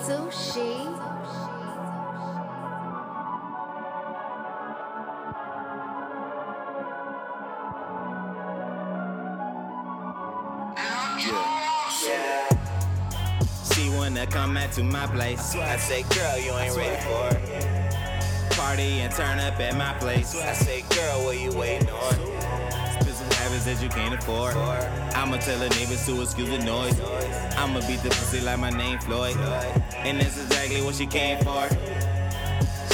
Sushi. She wanna come out to my place. I say, girl, you ain't ready for it. Party and turn up at my place. I say, girl, what you waiting on? Spend some habits that you can't afford. I'ma tell the neighbors to excuse the noise. I'ma beat the pussy like my name Floyd. And that's exactly what she came for.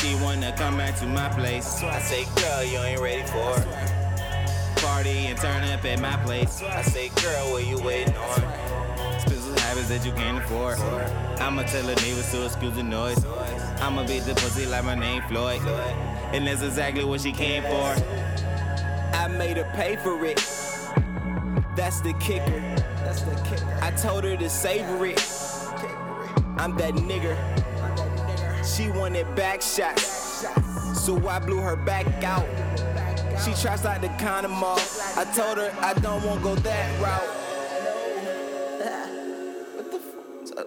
She wanna come back to my place. I say, girl, you ain't ready for. Party and turn up at my place. I say, girl, what you waiting on? Habits that you can't afford. I'ma tell the neighbors to excuse the noise. I'ma beat the pussy like my name Floyd. And that's exactly what she came for. I made her pay for it. That's the kicker. That's the kicker. I told her to savor it. I'm that nigger. She wanted back shots. So I blew her back out. She tries like the condom off. I told her I don't want to go that route.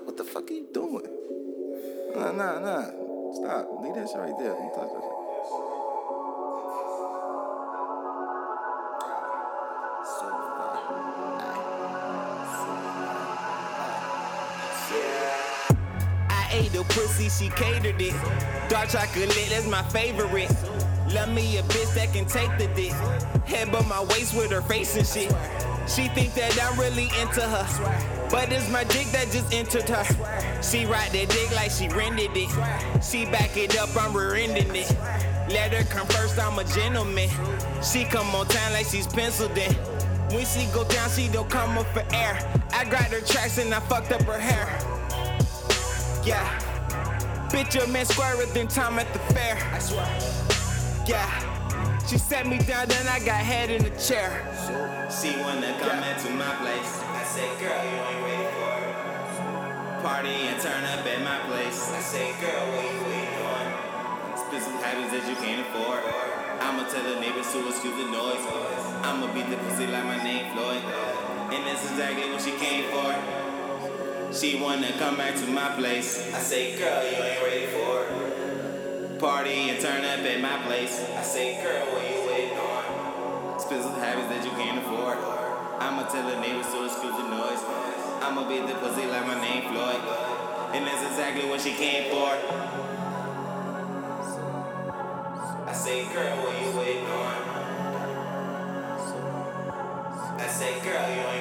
What the, fuck are you doing? Nah, nah, nah. Stop. Leave that shit right there. The pussy, she catered it. Dark chocolate, that's my favorite. Love me a bitch that can take the dick. Head but my waist with her face and shit. She think that I'm really into her. But it's my dick that just entered her. She ride that dick like she rented it. She back it up, I'm rear-ending it. Let her come first, I'm a gentleman. She come on time like she's penciled in. When she go down, she don't come up for air. I grabbed her tracks and I fucked up her hair. Yeah. Bitch, your man squarer than time at the fair. I swear. Yeah. She set me down, then I got head in the chair. She wanna come into my place. I say, girl, you ain't ready for it. Party and turn up at my place. I say, girl, what you waiting on? Spend some habits that you can't afford. I'ma tell the neighbors to excuse the noise. I'ma beat the pussy like my name Floyd. And that's exactly what she came for. She wanna come back to my place. I say, girl, you ain't ready for it. Party and turn up at my place. I say, girl, what you waiting on? Some habits that you can't afford. I'ma tell the neighbors to excuse the noise. I'ma beat the pussy like my name Floyd. And that's exactly what she came for. I say, girl, what you waiting on? I say, girl, you ain't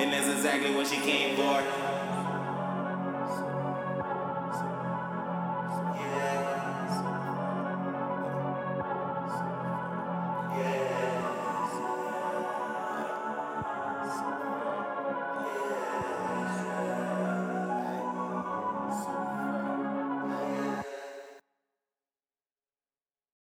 And that's exactly what she came for.